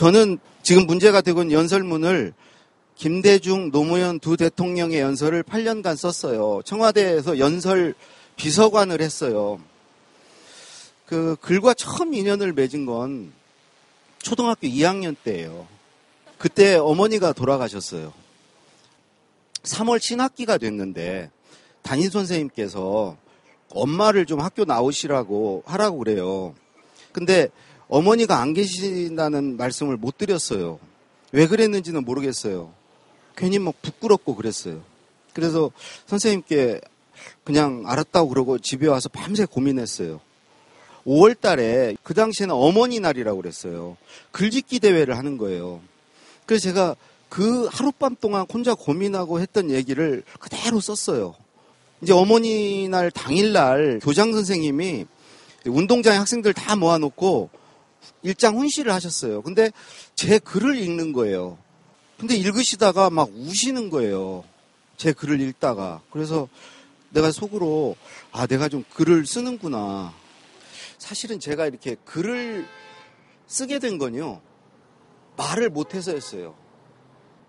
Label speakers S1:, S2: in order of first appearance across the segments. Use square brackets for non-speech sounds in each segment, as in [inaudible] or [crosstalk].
S1: 저는 지금 문제가 되고 있는 연설문을 김대중, 노무현 두 대통령의 연설을 8년간 썼어요. 청와대에서 연설 비서관을 했어요. 그 글과 처음 인연을 맺은 건 초등학교 2학년 때예요. 그때 어머니가 돌아가셨어요. 3월 신학기가 됐는데 담임 선생님께서 엄마를 좀 학교 나오시라고 하라고 그래요. 근데 어머니가 안 계신다는 말씀을 못 드렸어요. 왜 그랬는지는 모르겠어요. 괜히 막 부끄럽고 그랬어요. 그래서 선생님께 그냥 알았다고 그러고 집에 와서 밤새 고민했어요. 5월 달에 그 당시에는 어머니 날이라고 그랬어요. 글짓기 대회를 하는 거예요. 그래서 제가 그 하룻밤 동안 혼자 고민하고 했던 얘기를 그대로 썼어요. 이제 어머니 날 당일날 교장 선생님이 운동장에 학생들 다 모아놓고 일장 훈시를 하셨어요. 근데 제 글을 읽는 거예요. 근데 읽으시다가 막 우시는 거예요. 제 글을 읽다가. 그래서 내가 속으로, 아, 내가 좀 글을 쓰는구나. 사실은 제가 이렇게 글을 쓰게 된 건요. 말을 못해서였어요.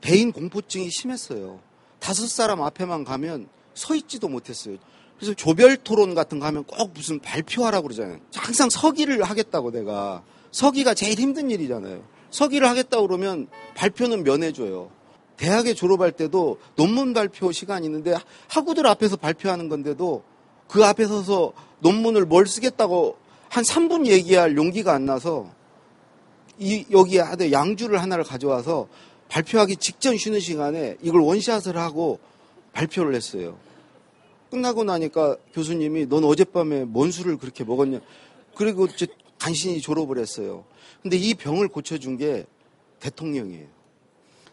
S1: 대인 공포증이 심했어요. 다섯 사람 앞에만 가면 서 있지도 못했어요. 그래서 조별 토론 같은 거 하면 꼭 무슨 발표하라고 그러잖아요. 항상 서기를 하겠다고 내가. 서기가 제일 힘든 일이잖아요. 서기를 하겠다고 그러면 발표는 면해줘요. 대학에 졸업할 때도 논문 발표 시간이 있는데 학우들 앞에서 발표하는 건데도 그 앞에 서서 논문을 뭘 쓰겠다고 한 3분 얘기할 용기가 안 나서 이 여기 하되 양주를 하나를 가져와서 발표하기 직전 쉬는 시간에 이걸 원샷을 하고 발표를 했어요. 끝나고 나니까 교수님이 넌 어젯밤에 뭔 술을 그렇게 먹었냐. 그리고 간신히 졸업을 했어요. 근데 이 병을 고쳐준 게 대통령이에요.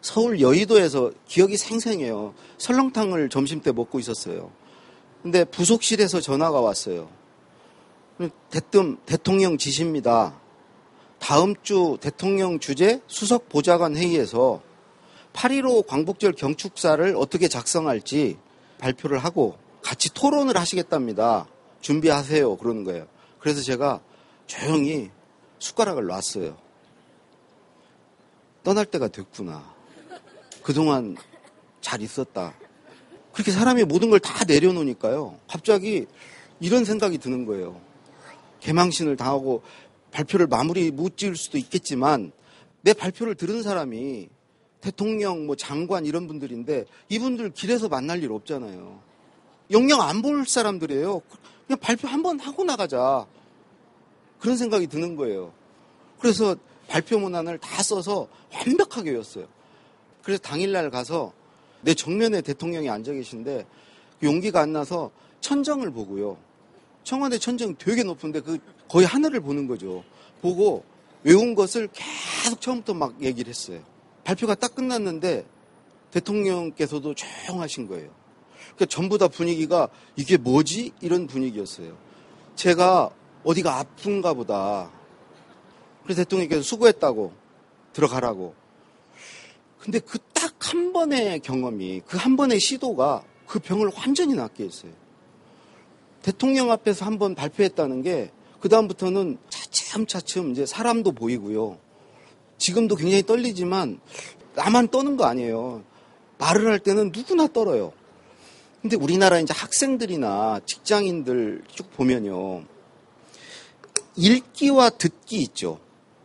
S1: 서울 여의도에서 기억이 생생해요. 설렁탕을 점심 때 먹고 있었어요. 근데 부속실에서 전화가 왔어요. 대뜸 대통령 지시입니다. 다음 주 대통령 주재 수석 보좌관 회의에서 8.15 광복절 경축사를 어떻게 작성할지 발표를 하고 같이 토론을 하시겠답니다. 준비하세요. 그러는 거예요. 그래서 제가 조용히 숟가락을 놨어요. 떠날 때가 됐구나. 그동안 잘 있었다. 그렇게 사람이 모든 걸 다 내려놓으니까요. 갑자기 이런 생각이 드는 거예요. 개망신을 당하고 발표를 마무리 못 지을 수도 있겠지만 내 발표를 들은 사람이 대통령, 뭐 장관 이런 분들인데 이분들 길에서 만날 일 없잖아요. 영영 안 볼 사람들이에요. 그냥 발표 한 번 하고 나가자. 그런 생각이 드는 거예요. 그래서 발표 문안을 다 써서 완벽하게 외웠어요. 그래서 당일날 가서 내 정면에 대통령이 앉아 계신데 그 용기가 안 나서 천정을 보고요. 청와대 천정 되게 높은데 그 거의 하늘을 보는 거죠. 보고 외운 것을 계속 처음부터 막 얘기를 했어요. 발표가 딱 끝났는데 대통령께서도 조용하신 거예요. 그러니까 전부 다 분위기가 이게 뭐지? 이런 분위기였어요. 제가 어디가 아픈가 보다. 그래서 대통령께서 수고했다고 들어가라고. 근데 그 딱 한 번의 경험이 그 한 번의 시도가 그 병을 완전히 낫게 했어요. 대통령 앞에서 한 번 발표했다는 게 그다음부터는 차츰차츰 이제 사람도 보이고요. 지금도 굉장히 떨리지만 나만 떠는 거 아니에요. 말을 할 때는 누구나 떨어요. 근데 우리나라 이제 학생들이나 직장인들 쭉 보면요. 읽기와 듣기 있죠.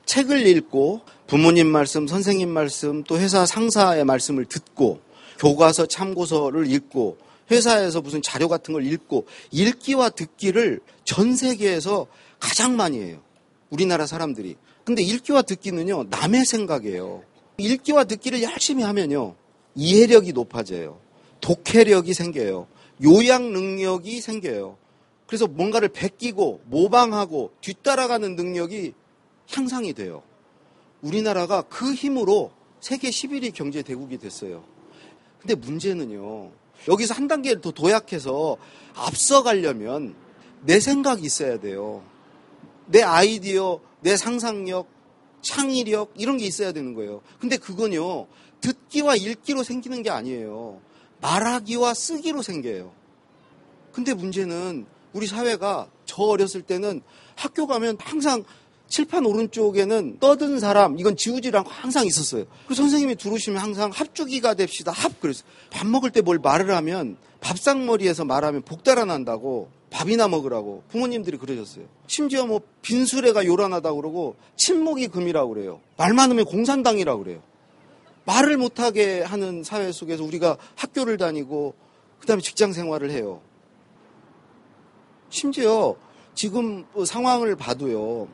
S1: 책을 읽고 부모님 말씀, 선생님 말씀, 또 회사 상사의 말씀을 듣고 교과서 참고서를 읽고 회사에서 무슨 자료 같은 걸 읽고 읽기와 듣기를 전 세계에서 가장 많이 해요. 우리나라 사람들이. 근데 읽기와 듣기는요, 남의 생각이에요. 읽기와 듣기를 열심히 하면요, 이해력이 높아져요. 독해력이 생겨요. 요약 능력이 생겨요. 그래서 뭔가를 베끼고 모방하고 뒤따라가는 능력이 향상이 돼요. 우리나라가 그 힘으로 세계 11위 경제 대국이 됐어요. 근데 문제는요. 여기서 한 단계 더 도약해서 앞서가려면 내 생각이 있어야 돼요. 내 아이디어, 내 상상력, 창의력 이런 게 있어야 되는 거예요. 근데 그건요. 듣기와 읽기로 생기는 게 아니에요. 말하기와 쓰기로 생겨요. 근데 문제는 우리 사회가 저 어렸을 때는 학교 가면 항상 칠판 오른쪽에는 떠든 사람, 이건 지우지랑 항상 있었어요. 그래서 선생님이 들어오시면 항상 합주기가 됩시다. 합. 그래서 밥 먹을 때 뭘 말을 하면 밥상머리에서 말하면 복 달아 난다고 밥이나 먹으라고 부모님들이 그러셨어요. 심지어 뭐 빈수레가 요란하다고 그러고 침묵이 금이라고 그래요. 말 많으면 공산당이라고 그래요. 말을 못하게 하는 사회 속에서 우리가 학교를 다니고 그다음에 직장 생활을 해요. 심지어 지금 상황을 봐도요.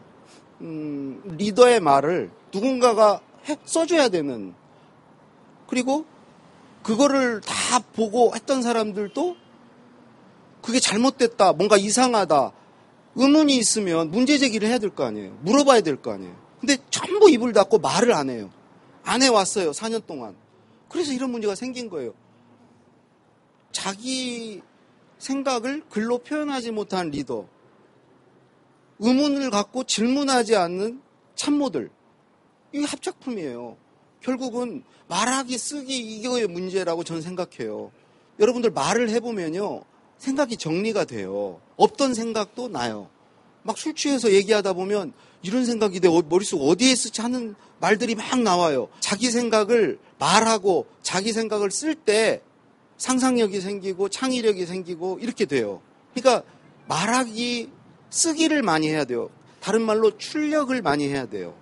S1: 음, 리더의 말을 누군가가 해, 써줘야 되는 그리고 그거를 다 보고 했던 사람들도 그게 잘못됐다, 뭔가 이상하다, 의문이 있으면 문제 제기를 해야 될 거 아니에요. 물어봐야 될 거 아니에요. 근데 전부 입을 닫고 말을 안 해요. 안 해왔어요, 4년 동안. 그래서 이런 문제가 생긴 거예요. 자기 생각을 글로 표현하지 못한 리더, 의문을 갖고 질문하지 않는 참모들, 이게 합작품이에요. 결국은 말하기, 쓰기, 이거의 문제라고 저는 생각해요. 여러분들 말을 해보면요. 생각이 정리가 돼요. 없던 생각도 나요. 막 술 취해서 얘기하다 보면 이런 생각이 내 머릿속 어디에 쓰지 하는 말들이 막 나와요. 자기 생각을 말하고 자기 생각을 쓸 때 상상력이 생기고 창의력이 생기고 이렇게 돼요. 그러니까 말하기, 쓰기를 많이 해야 돼요. 다른 말로 출력을 많이 해야 돼요.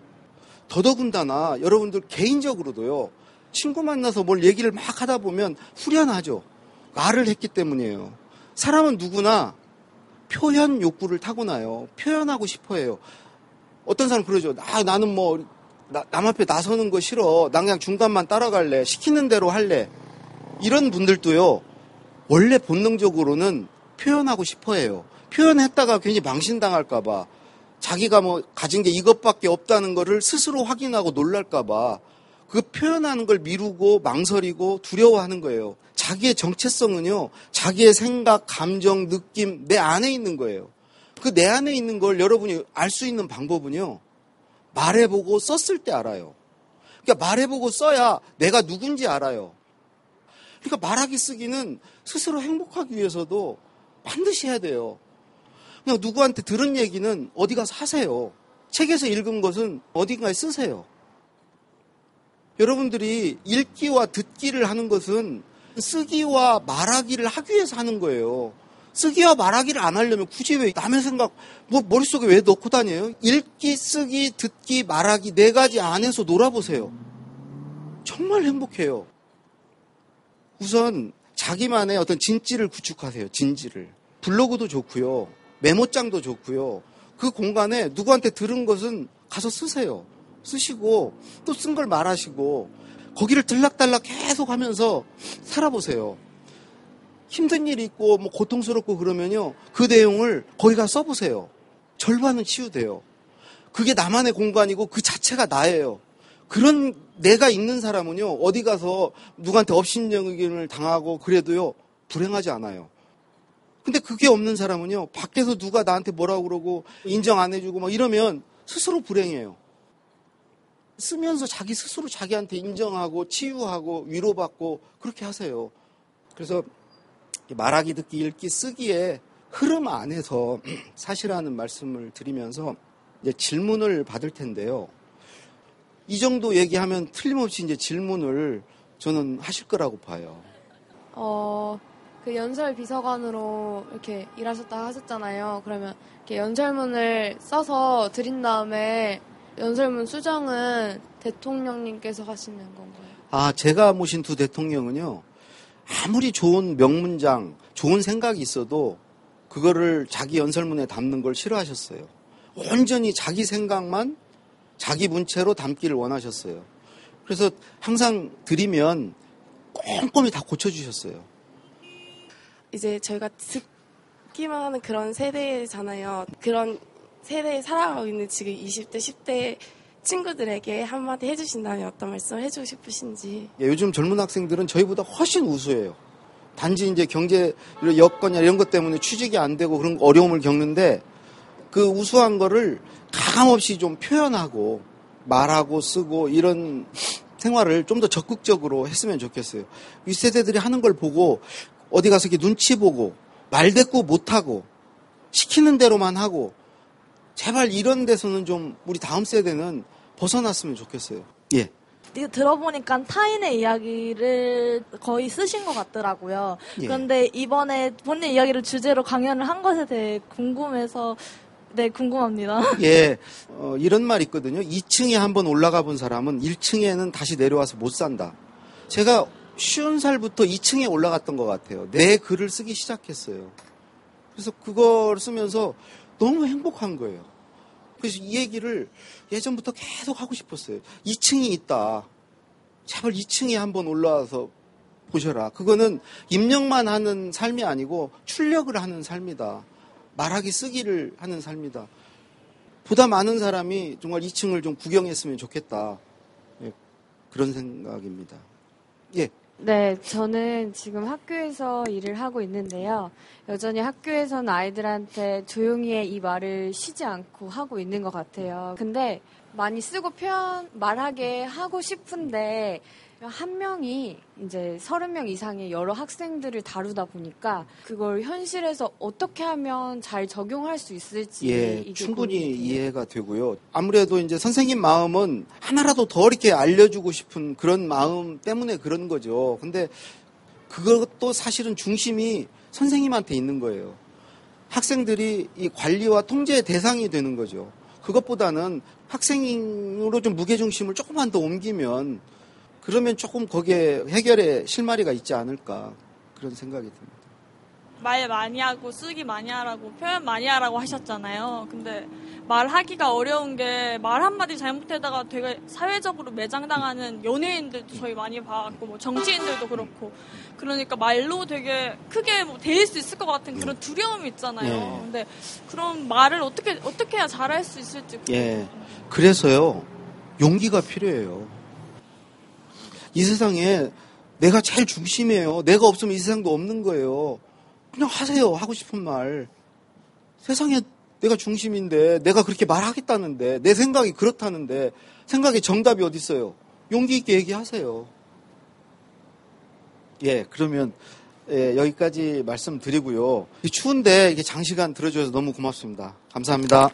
S1: 더더군다나 여러분들 개인적으로도요. 친구 만나서 뭘 얘기를 막 하다 보면 후련하죠. 말을 했기 때문이에요. 사람은 누구나 표현 욕구를 타고나요. 표현하고 싶어 해요. 어떤 사람 그러죠. 아, 나는 뭐, 나, 남 앞에 나서는 거 싫어. 난 그냥 중간만 따라갈래. 시키는 대로 할래. 이런 분들도요. 원래 본능적으로는 표현하고 싶어 해요. 표현했다가 괜히 망신당할까봐. 자기가 뭐 가진 게 이것밖에 없다는 거를 스스로 확인하고 놀랄까봐. 그 표현하는 걸 미루고 망설이고 두려워하는 거예요. 자기의 정체성은요, 자기의 생각, 감정, 느낌, 내 안에 있는 거예요. 그 내 안에 있는 걸 여러분이 알 수 있는 방법은요, 말해보고 썼을 때 알아요. 그러니까 말해보고 써야 내가 누군지 알아요. 그러니까 말하기 쓰기는 스스로 행복하기 위해서도 반드시 해야 돼요. 그냥 누구한테 들은 얘기는 어디 가서 하세요. 책에서 읽은 것은 어딘가에 쓰세요. 여러분들이 읽기와 듣기를 하는 것은 쓰기와 말하기를 하기 위해서 하는 거예요. 쓰기와 말하기를 안 하려면 굳이 왜 남의 생각, 뭐 머릿속에 왜 넣고 다녀요? 읽기, 쓰기, 듣기, 말하기 네 가지 안에서 놀아보세요. 정말 행복해요. 우선 자기만의 어떤 진지를 구축하세요. 진지를. 블로그도 좋고요. 메모장도 좋고요. 그 공간에 누구한테 들은 것은 가서 쓰세요. 쓰시고 또 쓴 걸 말하시고 거기를 들락달락 계속 하면서 살아보세요. 힘든 일이 있고 뭐 고통스럽고 그러면요. 그 내용을 거기가 써보세요. 절반은 치유돼요. 그게 나만의 공간이고 그 자체가 나예요. 그런 내가 있는 사람은요. 어디 가서 누구한테 업신여김을 당하고 그래도요. 불행하지 않아요. 근데 그게 없는 사람은요. 밖에서 누가 나한테 뭐라고 그러고 인정 안 해주고 막 이러면 스스로 불행해요. 쓰면서 자기 스스로 자기한테 인정하고 치유하고 위로받고 그렇게 하세요. 그래서 말하기, 듣기, 읽기, 쓰기에 흐름 안에서 [clears throat] 사실하는 말씀을 드리면서 이제 질문을 받을 텐데요. 이 정도 얘기하면 틀림없이 이제 질문을 저는 하실 거라고 봐요.
S2: 어, 그 연설 비서관으로 이렇게 일하셨다 하셨잖아요. 그러면 이렇게 연설문을 써서 드린 다음에 연설문 수정은 대통령님께서 하시는 건가요?
S1: 아, 제가 모신 두 대통령은요, 아무리 좋은 명문장, 좋은 생각이 있어도 그거를 자기 연설문에 담는 걸 싫어하셨어요. 온전히 자기 생각만 자기 문체로 담기를 원하셨어요. 그래서 항상 드리면 꼼꼼히 다 고쳐주셨어요.
S3: 이제 저희가 듣기만 하는 그런 세대잖아요. 그런 세대에 살아가고 있는 지금 20대, 10대 친구들에게 한마디 해주신다면 어떤 말씀을 해주고 싶으신지.
S1: 예, 요즘 젊은 학생들은 저희보다 훨씬 우수해요. 단지 이제 경제 여건이나 이런 것 때문에 취직이 안 되고 그런 어려움을 겪는데 그 우수한 거를 가감없이 좀 표현하고 말하고 쓰고 이런 생활을 좀 더 적극적으로 했으면 좋겠어요. 이 세대들이 하는 걸 보고 어디 가서 이렇게 눈치 보고 말대꾸 못하고 시키는 대로만 하고 제발 이런 데서는 좀 우리 다음 세대는 벗어났으면 좋겠어요. 예.
S4: 들어보니까 타인의 이야기를 거의 쓰신 것 같더라고요.
S1: 예.
S4: 그런데 이번에 본인 이야기를 주제로 강연을 한 것에 대해 궁금해서 네 궁금합니다. [laughs]
S1: 예, 어, 이런 말 있거든요. 2층에 한번 올라가 본 사람은 1층에는 다시 내려와서 못 산다. 제가 쉬운 살부터 2층에 올라갔던 것 같아요. 내 글을 쓰기 시작했어요. 그래서 그걸 쓰면서 너무 행복한 거예요. 그래서 이 얘기를 예전부터 계속 하고 싶었어요. 2층이 있다. 제발 2층에 한번 올라와서 보셔라. 그거는 입력만 하는 삶이 아니고 출력을 하는 삶이다. 말하기 쓰기를 하는 삶이다. 보다 많은 사람이 정말 2층을 좀 구경했으면 좋겠다. 예, 그런 생각입니다. 예.
S5: 네, 저는 지금 학교에서 일을 하고 있는데요. 여전히 학교에서는 아이들한테 조용히 해 이 말을 쉬지 않고 하고 있는 것 같아요. 근데 많이 쓰고 표현, 말하게 하고 싶은데 한 명이 이제 서른 명 이상의 여러 학생들을 다루다 보니까 그걸 현실에서 어떻게 하면 잘 적용할 수 있을지
S1: 예, 충분히. 이해가 되고요. 아무래도 이제 선생님 마음은 하나라도 더 이렇게 알려주고 싶은 그런 마음 때문에 그런 거죠. 근데 그것도 사실은 중심이 선생님한테 있는 거예요. 학생들이 이 관리와 통제의 대상이 되는 거죠. 그것보다는 학생으로 좀 무게중심을 조금만 더 옮기면 그러면 조금 거기에 해결의 실마리가 있지 않을까 그런 생각이 듭니다.
S6: 말 많이 하고 쓰기 많이 하라고 표현 많이 하라고 하셨잖아요. 근데 말하기가 어려운 게 말 한마디 잘못하다가 되게 사회적으로 매장당하는 연예인들도 저희 많이 봐왔고 뭐 정치인들도 그렇고 그러니까 말로 되게 크게 뭐 대일 수 있을 것 같은 그런 두려움이 있잖아요.
S1: 네.
S6: 근데 그런 말을 어떻게 어떻게 해야 잘할 수 있을지
S1: 예. 그래서요, 용기가 필요해요. 이 세상에 내가 제일 중심이에요. 내가 없으면 이 세상도 없는 거예요. 그냥 하세요. 하고 싶은 말. 세상에 내가 중심인데, 내가 그렇게 말하겠다는데, 내 생각이 그렇다는데, 생각의 정답이 어디 있어요? 용기 있게 얘기하세요. 예, 그러면 예, 여기까지 말씀드리고요. 이 추운데 이게 장시간 들어줘서 너무 고맙습니다. 감사합니다.